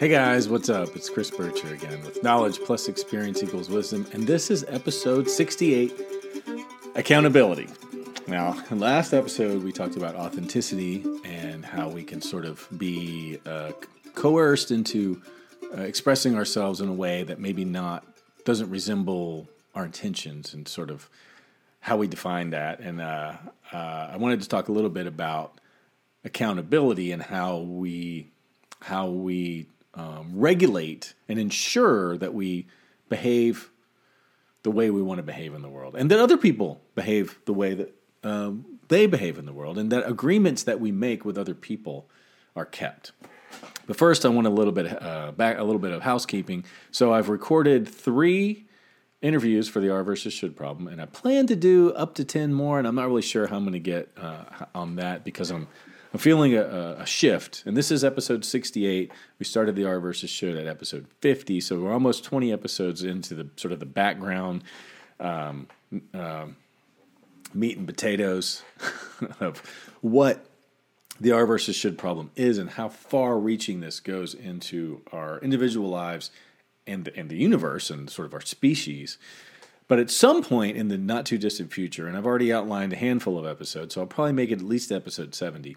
Hey guys, what's up? It's Chris Bircher again with Knowledge plus Experience equals Wisdom, and this is episode 68 Accountability. Now, in last episode, we talked about authenticity and how we can sort of be uh, coerced into uh, expressing ourselves in a way that maybe not doesn't resemble our intentions and sort of how we define that. And uh, uh I wanted to talk a little bit about accountability and how we how we um, regulate and ensure that we behave the way we want to behave in the world, and that other people behave the way that um, they behave in the world, and that agreements that we make with other people are kept. But first, I want a little bit uh, back a little bit of housekeeping. So I've recorded three interviews for the R versus Should problem, and I plan to do up to ten more. And I'm not really sure how I'm going to get uh, on that because I'm I'm feeling a, a, shift, and this is episode 68. We started the R versus should at episode 50, so we're almost 20 episodes into the sort of the background um, uh, meat and potatoes of what the R versus should problem is and how far reaching this goes into our individual lives and the, and the universe and sort of our species. But at some point in the not too distant future, and I've already outlined a handful of episodes, so I'll probably make it at least episode 70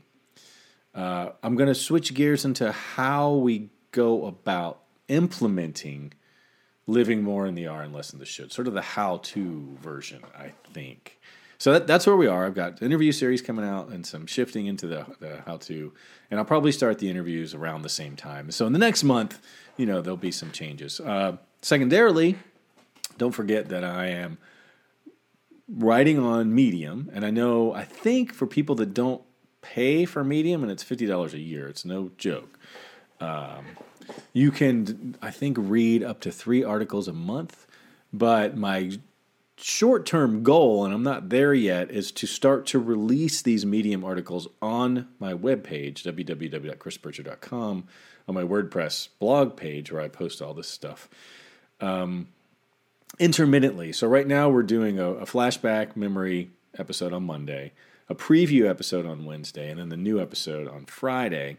uh, I'm going to switch gears into how we go about implementing living more in the R and less in the should, sort of the how to version, I think. So that, that's where we are. I've got interview series coming out and some shifting into the, the how to, and I'll probably start the interviews around the same time. So in the next month, you know, there'll be some changes. Uh, secondarily, don't forget that I am writing on Medium, and I know I think for people that don't pay for Medium, and it's fifty dollars a year. It's no joke. Um, you can, I think, read up to three articles a month. But my short term goal, and I'm not there yet, is to start to release these Medium articles on my webpage, www.chrisbircher.com, on my WordPress blog page where I post all this stuff. Um, intermittently. So right now we're doing a, a flashback memory episode on Monday a preview episode on Wednesday and then the new episode on Friday.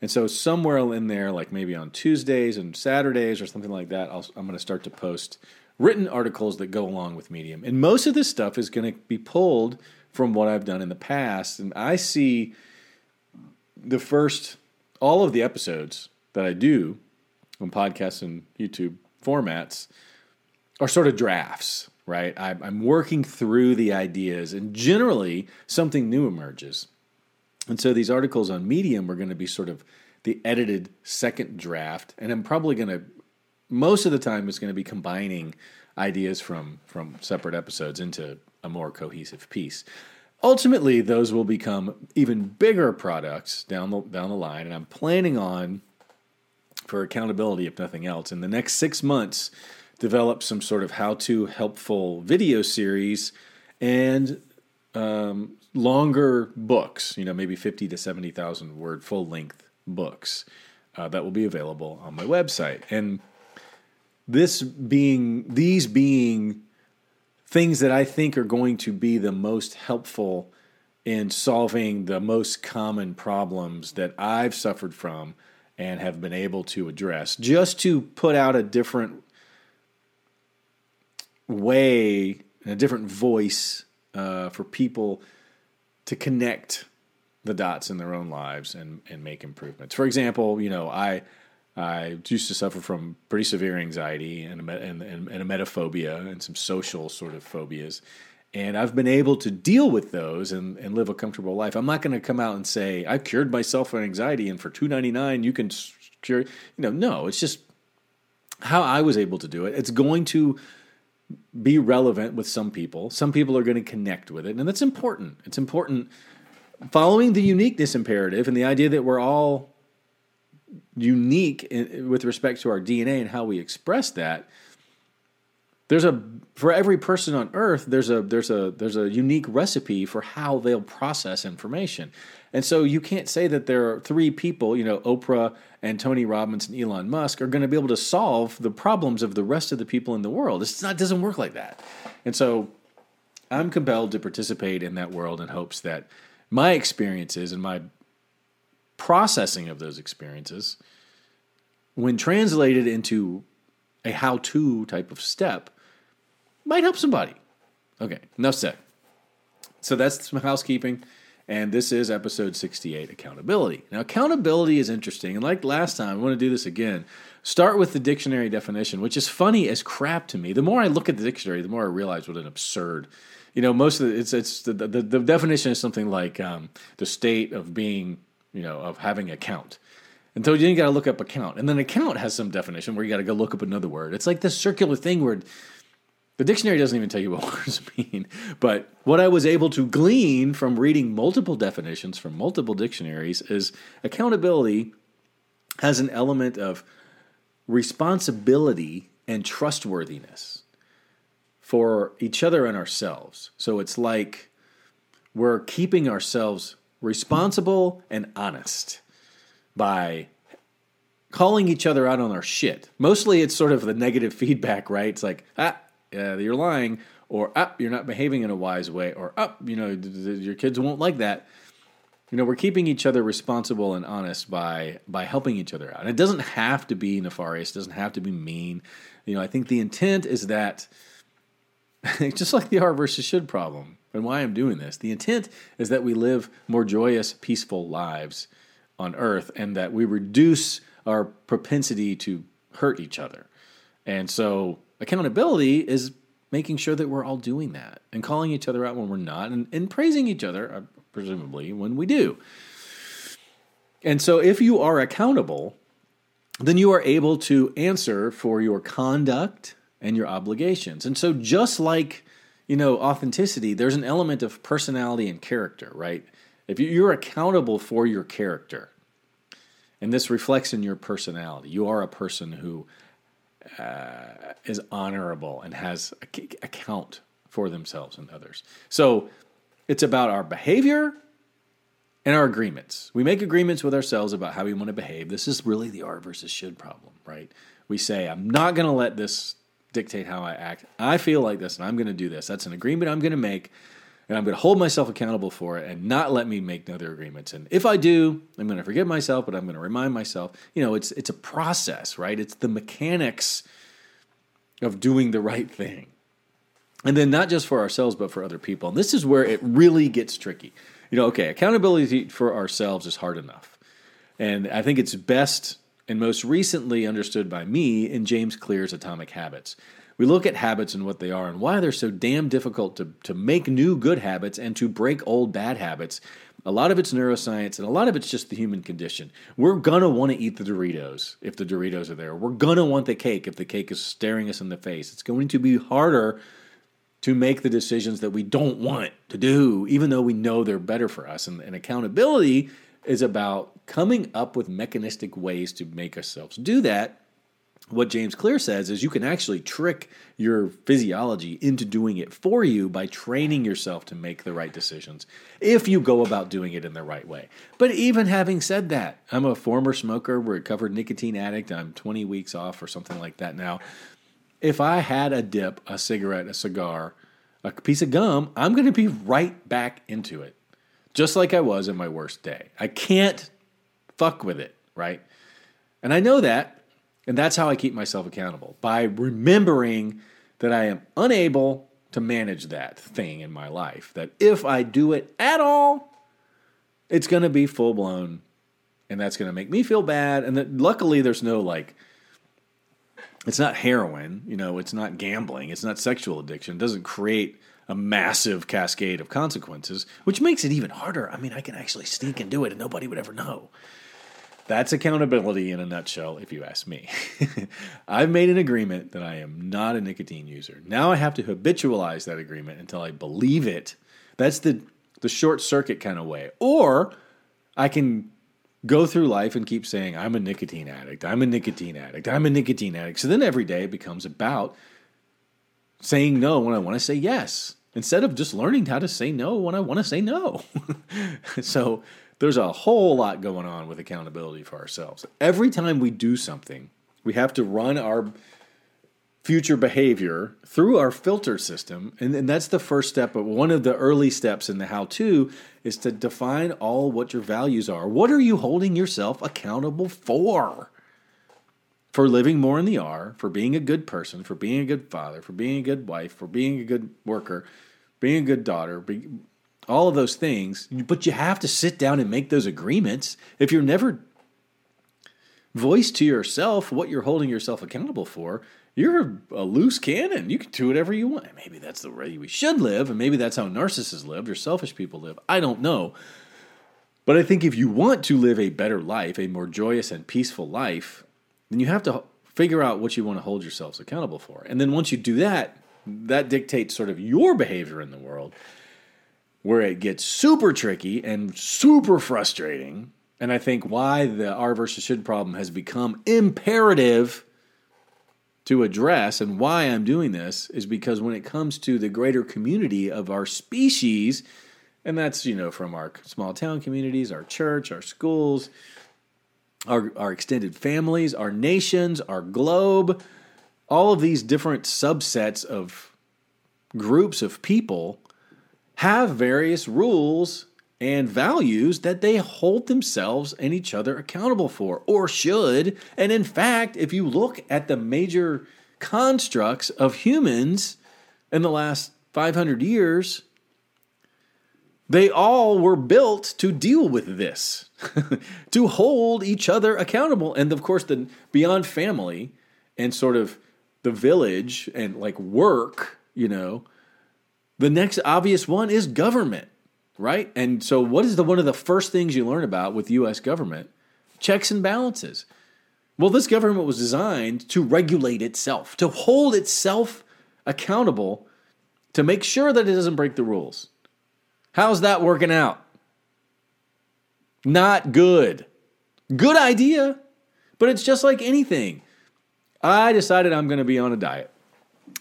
And so somewhere in there, like maybe on Tuesdays and Saturdays or something like that, i am going to start to post written articles that go along with Medium. And most of this stuff is going to be pulled from what I've done in the past. And I see the first, all of the episodes that I do on podcasts and YouTube formats are sort of drafts right? I'm working through the ideas, and generally something new emerges. And so these articles on Medium are going to be sort of the edited second draft, and I'm probably going to, most of the time, it's going to be combining ideas from from separate episodes into a more cohesive piece. Ultimately, those will become even bigger products down the down the line, and I'm planning on, for accountability, if nothing else, in the next six months develop some sort of how to helpful video series and um, longer books, you know, maybe 50 to 70,000 word full length books uh, that will be available on my website. And this being, these being things that I think are going to be the most helpful in solving the most common problems that I've suffered from and have been able to address, just to put out a different way and a different voice uh, for people to connect the dots in their own lives and, and make improvements. For example, you know, I I used to suffer from pretty severe anxiety and and, and, and emetophobia and some social sort of phobias. And I've been able to deal with those and, and live a comfortable life. I'm not going to come out and say I cured myself from anxiety and for two ninety nine you can cure. You know, no, it's just how I was able to do it. It's going to be relevant with some people. Some people are going to connect with it, and that's important. It's important following the uniqueness imperative and the idea that we're all unique in, with respect to our DNA and how we express that. There's a for every person on earth there's a there's a there's a unique recipe for how they'll process information. And so you can't say that there are three people, you know, Oprah and Tony Robbins and Elon Musk are going to be able to solve the problems of the rest of the people in the world. It's not it doesn't work like that. And so I'm compelled to participate in that world in hopes that my experiences and my processing of those experiences when translated into a how to type of step, might help somebody. Okay, enough said. So that's some housekeeping. And this is episode 68 Accountability. Now, accountability is interesting. And like last time, I want to do this again. Start with the dictionary definition, which is funny as crap to me. The more I look at the dictionary, the more I realize what an absurd. You know, most of the, it's it's the, the, the definition is something like um, the state of being, you know, of having a count. And so you got to look up account, and then account has some definition where you got to go look up another word. It's like this circular thing where the dictionary doesn't even tell you what words mean, but what I was able to glean from reading multiple definitions from multiple dictionaries is accountability has an element of responsibility and trustworthiness for each other and ourselves. So it's like we're keeping ourselves responsible and honest by calling each other out on our shit. Mostly it's sort of the negative feedback, right? It's like, ah, uh, you're lying, or up, you're not behaving in a wise way, or up, you know, your kids won't like that. You know, we're keeping each other responsible and honest by by helping each other out. And it doesn't have to be nefarious, it doesn't have to be mean. You know, I think the intent is that just like the are versus should problem, and why I'm doing this, the intent is that we live more joyous, peaceful lives on earth and that we reduce our propensity to hurt each other. And so Accountability is making sure that we're all doing that and calling each other out when we're not and, and praising each other, uh, presumably, when we do. And so if you are accountable, then you are able to answer for your conduct and your obligations. And so just like, you know, authenticity, there's an element of personality and character, right? If you're accountable for your character, and this reflects in your personality, you are a person who uh, is honorable and has account for themselves and others. So it's about our behavior and our agreements. We make agreements with ourselves about how we want to behave. This is really the are versus should problem, right? We say, I'm not going to let this dictate how I act. I feel like this and I'm going to do this. That's an agreement I'm going to make and I'm going to hold myself accountable for it and not let me make other agreements. And if I do, I'm going to forgive myself, but I'm going to remind myself. You know, it's it's a process, right? It's the mechanics of doing the right thing. And then not just for ourselves, but for other people. And this is where it really gets tricky. You know, okay, accountability for ourselves is hard enough. And I think it's best and most recently understood by me in James Clear's Atomic Habits. We look at habits and what they are and why they're so damn difficult to, to make new good habits and to break old bad habits. A lot of it's neuroscience and a lot of it's just the human condition. We're gonna wanna eat the Doritos if the Doritos are there. We're gonna want the cake if the cake is staring us in the face. It's going to be harder to make the decisions that we don't want to do, even though we know they're better for us. And, and accountability is about coming up with mechanistic ways to make ourselves do that what James Clear says is you can actually trick your physiology into doing it for you by training yourself to make the right decisions if you go about doing it in the right way. But even having said that, I'm a former smoker, recovered nicotine addict. I'm 20 weeks off or something like that now. If I had a dip, a cigarette, a cigar, a piece of gum, I'm going to be right back into it, just like I was in my worst day. I can't fuck with it, right? And I know that and that's how I keep myself accountable by remembering that I am unable to manage that thing in my life. That if I do it at all, it's going to be full blown and that's going to make me feel bad. And that luckily there's no like, it's not heroin, you know, it's not gambling, it's not sexual addiction. It doesn't create a massive cascade of consequences, which makes it even harder. I mean, I can actually sneak and do it and nobody would ever know. That's accountability in a nutshell, if you ask me. I've made an agreement that I am not a nicotine user. Now I have to habitualize that agreement until I believe it. That's the, the short circuit kind of way. Or I can go through life and keep saying, I'm a nicotine addict, I'm a nicotine addict, I'm a nicotine addict. So then every day it becomes about saying no when I want to say yes, instead of just learning how to say no when I want to say no. so there's a whole lot going on with accountability for ourselves. Every time we do something, we have to run our future behavior through our filter system. And, and that's the first step. But one of the early steps in the how to is to define all what your values are. What are you holding yourself accountable for? for living more in the R, for being a good person, for being a good father, for being a good wife, for being a good worker, being a good daughter, be, all of those things. But you have to sit down and make those agreements. If you're never voiced to yourself what you're holding yourself accountable for, you're a loose cannon. You can do whatever you want. Maybe that's the way we should live, and maybe that's how narcissists live or selfish people live. I don't know. But I think if you want to live a better life, a more joyous and peaceful life, then you have to figure out what you want to hold yourselves accountable for. And then once you do that, that dictates sort of your behavior in the world, where it gets super tricky and super frustrating. And I think why the R versus should problem has become imperative to address and why I'm doing this is because when it comes to the greater community of our species, and that's, you know, from our small town communities, our church, our schools, our, our extended families, our nations, our globe, all of these different subsets of groups of people have various rules and values that they hold themselves and each other accountable for, or should. And in fact, if you look at the major constructs of humans in the last 500 years, they all were built to deal with this, to hold each other accountable. And of course, the beyond family and sort of the village and like work, you know, the next obvious one is government, right? And so, what is the one of the first things you learn about with U.S. government? Checks and balances. Well, this government was designed to regulate itself, to hold itself accountable, to make sure that it doesn't break the rules. How's that working out? Not good. Good idea, but it's just like anything. I decided I'm going to be on a diet.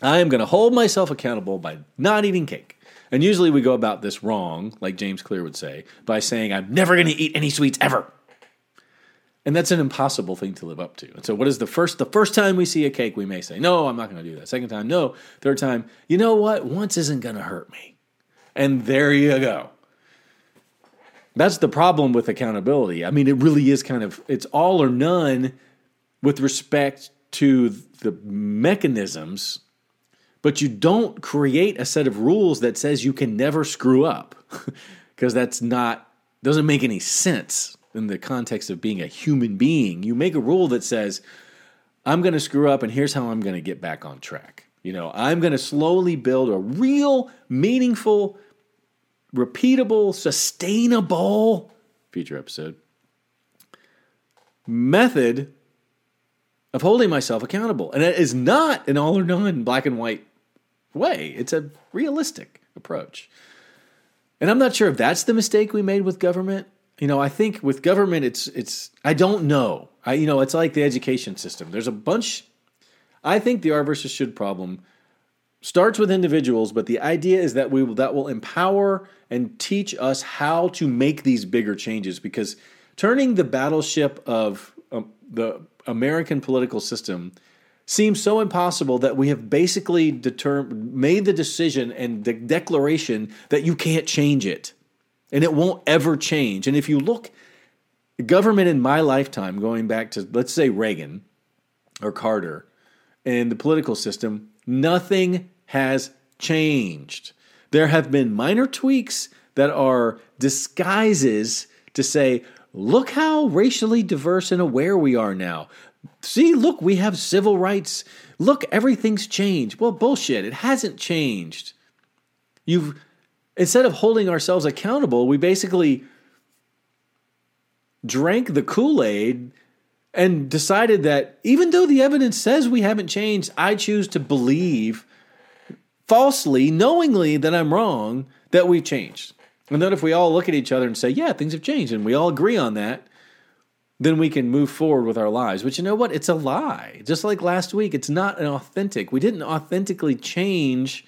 I am going to hold myself accountable by not eating cake. And usually we go about this wrong, like James Clear would say, by saying, I'm never going to eat any sweets ever. And that's an impossible thing to live up to. And so what is the first the first time we see a cake, we may say, No, I'm not going to do that. Second time, no. Third time, you know what? Once isn't going to hurt me. And there you go. That's the problem with accountability. I mean, it really is kind of it's all or none with respect to the mechanisms, but you don't create a set of rules that says you can never screw up because that's not doesn't make any sense in the context of being a human being. You make a rule that says I'm going to screw up and here's how I'm going to get back on track. You know, I'm going to slowly build a real, meaningful, repeatable, sustainable future episode method of holding myself accountable. And it is not an all or none black and white way, it's a realistic approach. And I'm not sure if that's the mistake we made with government. You know, I think with government, it's it's I don't know. I you know, it's like the education system. There's a bunch I think the R versus should problem starts with individuals, but the idea is that we will, that will empower and teach us how to make these bigger changes because turning the battleship of um, the American political system seems so impossible that we have basically determined made the decision and the declaration that you can't change it and it won't ever change and if you look government in my lifetime going back to let's say Reagan or Carter and the political system, nothing has changed. There have been minor tweaks that are disguises to say, look how racially diverse and aware we are now. See, look, we have civil rights. Look, everything's changed. Well, bullshit. It hasn't changed. You've instead of holding ourselves accountable, we basically drank the Kool-Aid and decided that even though the evidence says we haven't changed, I choose to believe falsely, knowingly that I'm wrong, that we've changed. And then if we all look at each other and say, yeah, things have changed, and we all agree on that, then we can move forward with our lives. But you know what? It's a lie. Just like last week, it's not an authentic. We didn't authentically change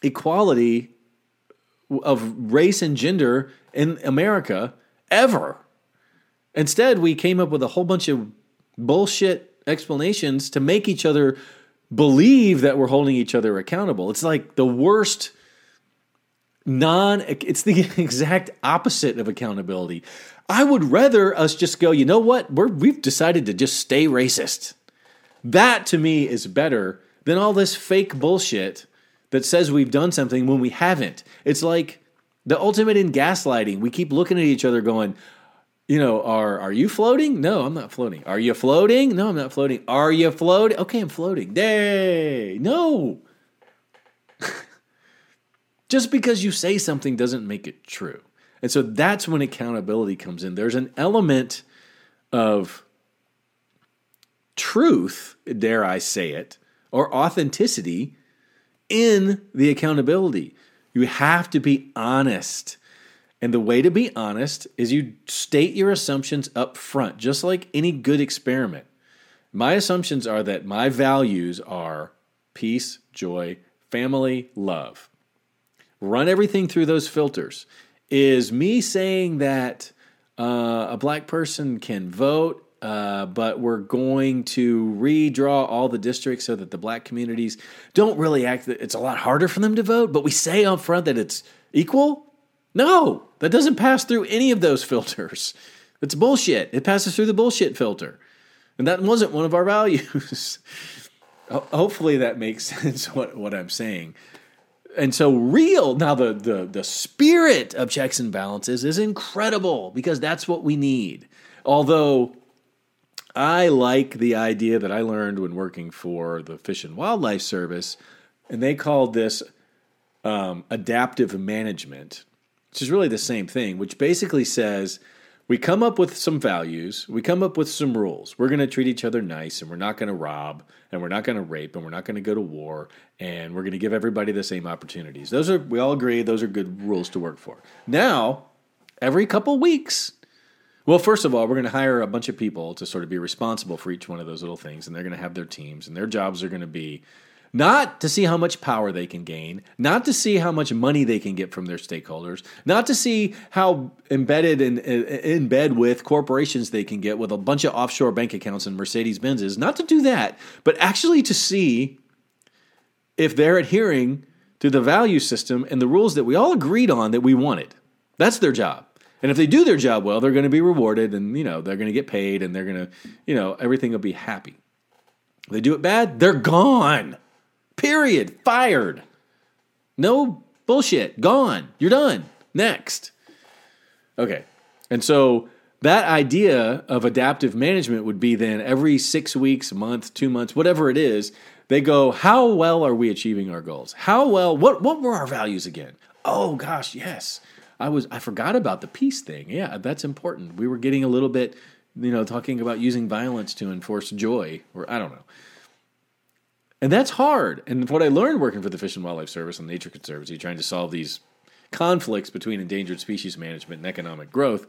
equality of race and gender in America ever. Instead, we came up with a whole bunch of bullshit explanations to make each other believe that we're holding each other accountable. It's like the worst non it's the exact opposite of accountability. I would rather us just go, you know what? We're we've decided to just stay racist. That to me is better than all this fake bullshit that says we've done something when we haven't. It's like the ultimate in gaslighting. We keep looking at each other going, you know, are are you floating? No, I'm not floating. Are you floating? No, I'm not floating. Are you floating? Okay, I'm floating. Day. No. Just because you say something doesn't make it true. And so that's when accountability comes in. There's an element of truth, dare I say it, or authenticity in the accountability. You have to be honest. And the way to be honest is you state your assumptions up front, just like any good experiment. My assumptions are that my values are peace, joy, family, love. Run everything through those filters. Is me saying that uh, a black person can vote uh, but we're going to redraw all the districts so that the black communities don't really act. That it's a lot harder for them to vote, but we say up front that it's equal. No, that doesn't pass through any of those filters. It's bullshit. It passes through the bullshit filter. And that wasn't one of our values. Hopefully that makes sense what, what I'm saying. And so real now the, the the spirit of checks and balances is incredible because that's what we need. Although I like the idea that I learned when working for the Fish and Wildlife Service, and they called this um, adaptive management, which is really the same thing, which basically says we come up with some values, we come up with some rules. We're going to treat each other nice, and we're not going to rob, and we're not going to rape, and we're not going to go to war, and we're going to give everybody the same opportunities. Those are, we all agree, those are good rules to work for. Now, every couple weeks, well, first of all, we're going to hire a bunch of people to sort of be responsible for each one of those little things, and they're going to have their teams, and their jobs are going to be not to see how much power they can gain, not to see how much money they can get from their stakeholders, not to see how embedded in, in bed with corporations they can get with a bunch of offshore bank accounts and Mercedes Benzes, not to do that, but actually to see if they're adhering to the value system and the rules that we all agreed on that we wanted. That's their job. And if they do their job well, they're going to be rewarded and, you know, they're going to get paid and they're going to, you know, everything will be happy. They do it bad, they're gone. Period. Fired. No bullshit. Gone. You're done. Next. Okay. And so that idea of adaptive management would be then every six weeks, month, two months, whatever it is, they go, how well are we achieving our goals? How well, what, what were our values again? Oh gosh, yes. I was I forgot about the peace thing. Yeah, that's important. We were getting a little bit, you know, talking about using violence to enforce joy, or I don't know. And that's hard. And what I learned working for the Fish and Wildlife Service and Nature Conservancy, trying to solve these conflicts between endangered species management and economic growth,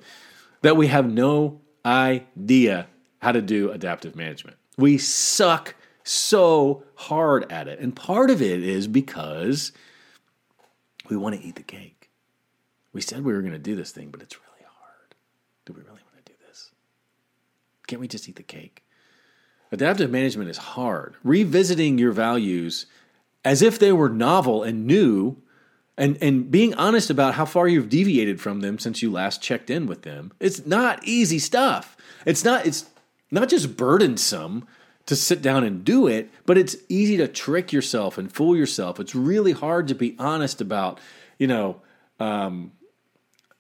that we have no idea how to do adaptive management. We suck so hard at it. And part of it is because we want to eat the cake. We said we were going to do this thing, but it's really hard. Do we really want to do this? Can't we just eat the cake? Adaptive management is hard. Revisiting your values as if they were novel and new and, and being honest about how far you've deviated from them since you last checked in with them. It's not easy stuff. It's not it's not just burdensome to sit down and do it, but it's easy to trick yourself and fool yourself. It's really hard to be honest about, you know, um,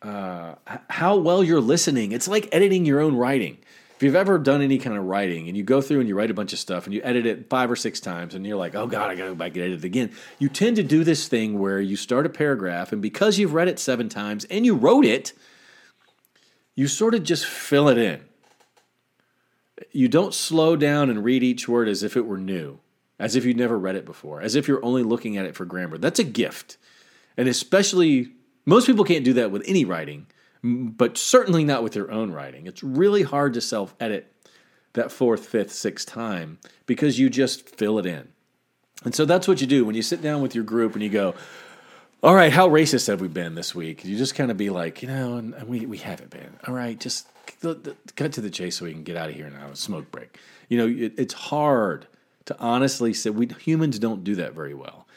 uh, how well you're listening. It's like editing your own writing. If you've ever done any kind of writing and you go through and you write a bunch of stuff and you edit it five or six times and you're like, oh God, I gotta go back and edit it again. You tend to do this thing where you start a paragraph and because you've read it seven times and you wrote it, you sort of just fill it in. You don't slow down and read each word as if it were new, as if you'd never read it before, as if you're only looking at it for grammar. That's a gift. And especially most people can't do that with any writing, but certainly not with your own writing. It's really hard to self edit that fourth, fifth, sixth time because you just fill it in. And so that's what you do when you sit down with your group and you go, all right, how racist have we been this week? You just kind of be like, you know, and we, we haven't been. All right, just cut to the chase so we can get out of here and have a Smoke break. You know, it, it's hard to honestly say we humans don't do that very well.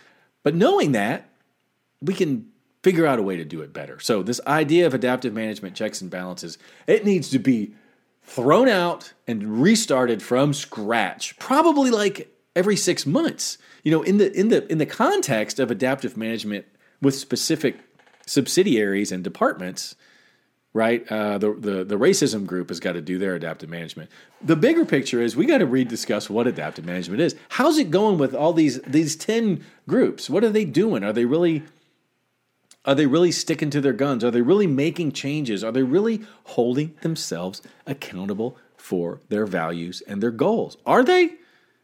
But knowing that, we can figure out a way to do it better. So this idea of adaptive management checks and balances, it needs to be thrown out and restarted from scratch, probably like every 6 months. You know, in the in the in the context of adaptive management with specific subsidiaries and departments, right? Uh, the, the the racism group has got to do their adaptive management. The bigger picture is we got to rediscuss what adaptive management is. How's it going with all these these ten groups? What are they doing? Are they really are they really sticking to their guns? Are they really making changes? Are they really holding themselves accountable for their values and their goals? Are they?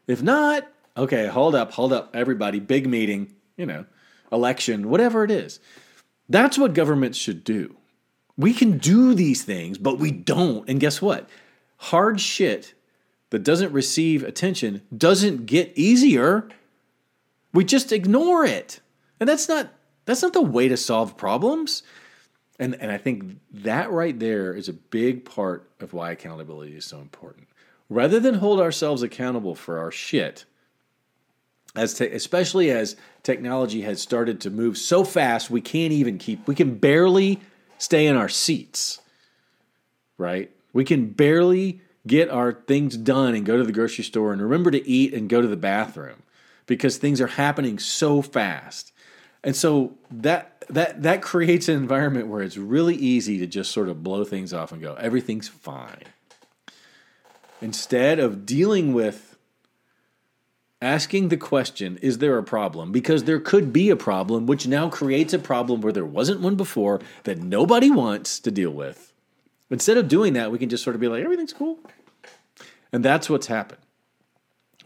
If not, okay, hold up, hold up, everybody, big meeting, you know, election, whatever it is. That's what governments should do. We can do these things, but we don't. And guess what? Hard shit that doesn't receive attention doesn't get easier. We just ignore it. And that's not that's not the way to solve problems. And and I think that right there is a big part of why accountability is so important. Rather than hold ourselves accountable for our shit, as te- especially as technology has started to move so fast we can't even keep we can barely stay in our seats, right? We can barely get our things done and go to the grocery store and remember to eat and go to the bathroom because things are happening so fast. And so that that that creates an environment where it's really easy to just sort of blow things off and go everything's fine. Instead of dealing with asking the question, is there a problem? Because there could be a problem, which now creates a problem where there wasn't one before that nobody wants to deal with. Instead of doing that, we can just sort of be like, everything's cool. And that's what's happened.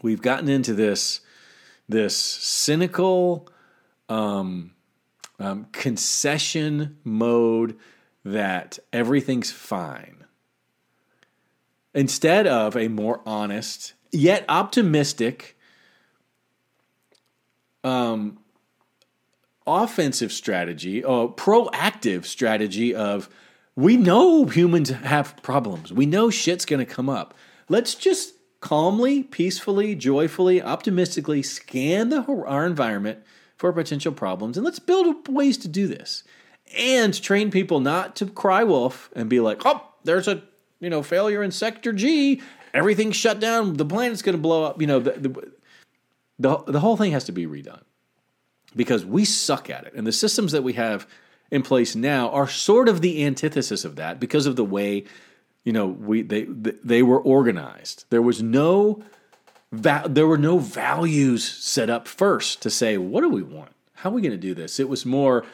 We've gotten into this, this cynical um, um, concession mode that everything's fine. Instead of a more honest, yet optimistic, um, offensive strategy, a proactive strategy of we know humans have problems. We know shit's going to come up. Let's just calmly, peacefully, joyfully, optimistically scan the, our environment for potential problems and let's build ways to do this. And train people not to cry wolf and be like, "Oh, there's a, you know, failure in sector G. Everything's shut down. The planet's going to blow up." You know, the, the the, the whole thing has to be redone because we suck at it. And the systems that we have in place now are sort of the antithesis of that because of the way you know we they they were organized. There was no va- there were no values set up first to say what do we want? How are we going to do this? It was more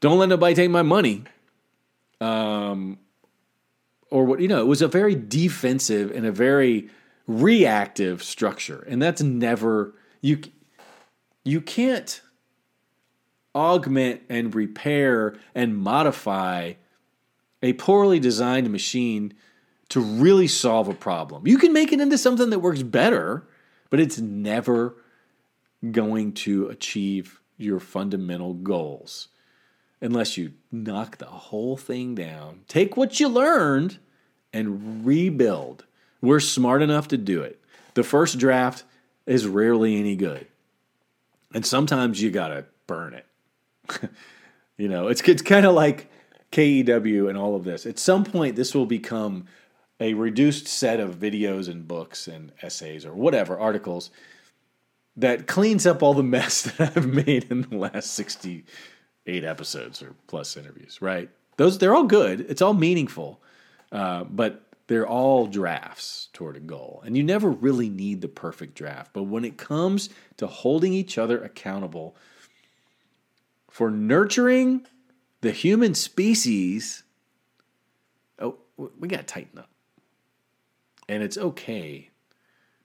don't let nobody take my money. Um or what you know, it was a very defensive and a very reactive structure. And that's never you you can't augment and repair and modify a poorly designed machine to really solve a problem. You can make it into something that works better, but it's never going to achieve your fundamental goals unless you knock the whole thing down. Take what you learned and rebuild. We're smart enough to do it. The first draft is rarely any good. And sometimes you got to burn it. you know, it's it's kind of like KEW and all of this. At some point this will become a reduced set of videos and books and essays or whatever articles that cleans up all the mess that I've made in the last 68 episodes or plus interviews, right? Those they're all good. It's all meaningful. Uh, but they're all drafts toward a goal. And you never really need the perfect draft. But when it comes to holding each other accountable for nurturing the human species, oh, we got to tighten up. And it's okay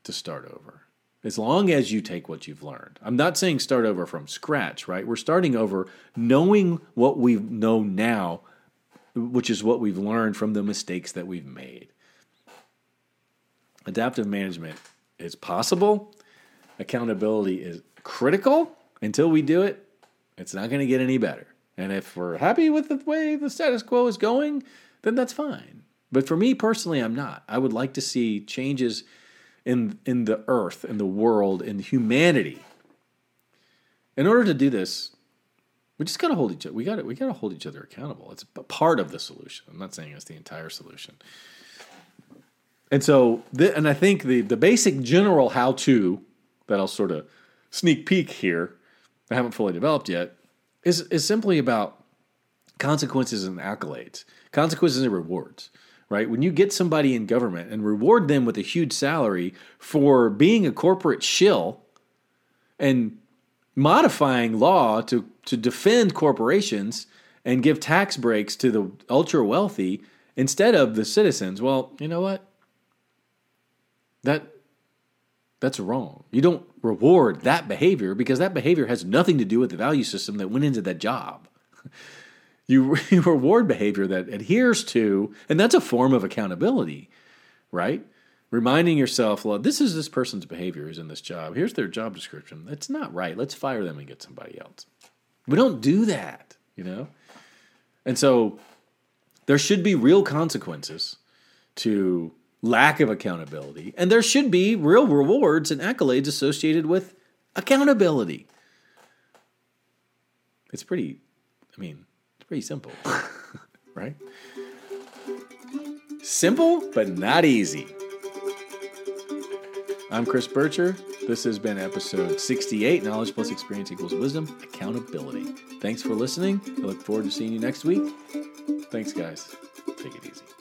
to start over. As long as you take what you've learned. I'm not saying start over from scratch, right? We're starting over knowing what we know now which is what we've learned from the mistakes that we've made. Adaptive management is possible. Accountability is critical. Until we do it, it's not going to get any better. And if we're happy with the way the status quo is going, then that's fine. But for me personally, I'm not. I would like to see changes in in the earth, in the world, in humanity. In order to do this, We just got to hold each other. We got to we got to hold each other accountable. It's part of the solution. I'm not saying it's the entire solution. And so, and I think the the basic general how to that I'll sort of sneak peek here, I haven't fully developed yet, is is simply about consequences and accolades, consequences and rewards. Right? When you get somebody in government and reward them with a huge salary for being a corporate shill and modifying law to, to defend corporations and give tax breaks to the ultra wealthy instead of the citizens, well, you know what? That that's wrong. You don't reward that behavior because that behavior has nothing to do with the value system that went into that job. You, reward behavior that adheres to, and that's a form of accountability, right? Reminding yourself, well, this is this person's behavior is in this job. Here's their job description. That's not right. Let's fire them and get somebody else. We don't do that, you know? And so there should be real consequences to lack of accountability, and there should be real rewards and accolades associated with accountability. It's pretty, I mean, pretty simple, right? Simple, but not easy. I'm Chris Bircher. This has been episode 68 Knowledge plus experience equals wisdom, accountability. Thanks for listening. I look forward to seeing you next week. Thanks, guys. Take it easy.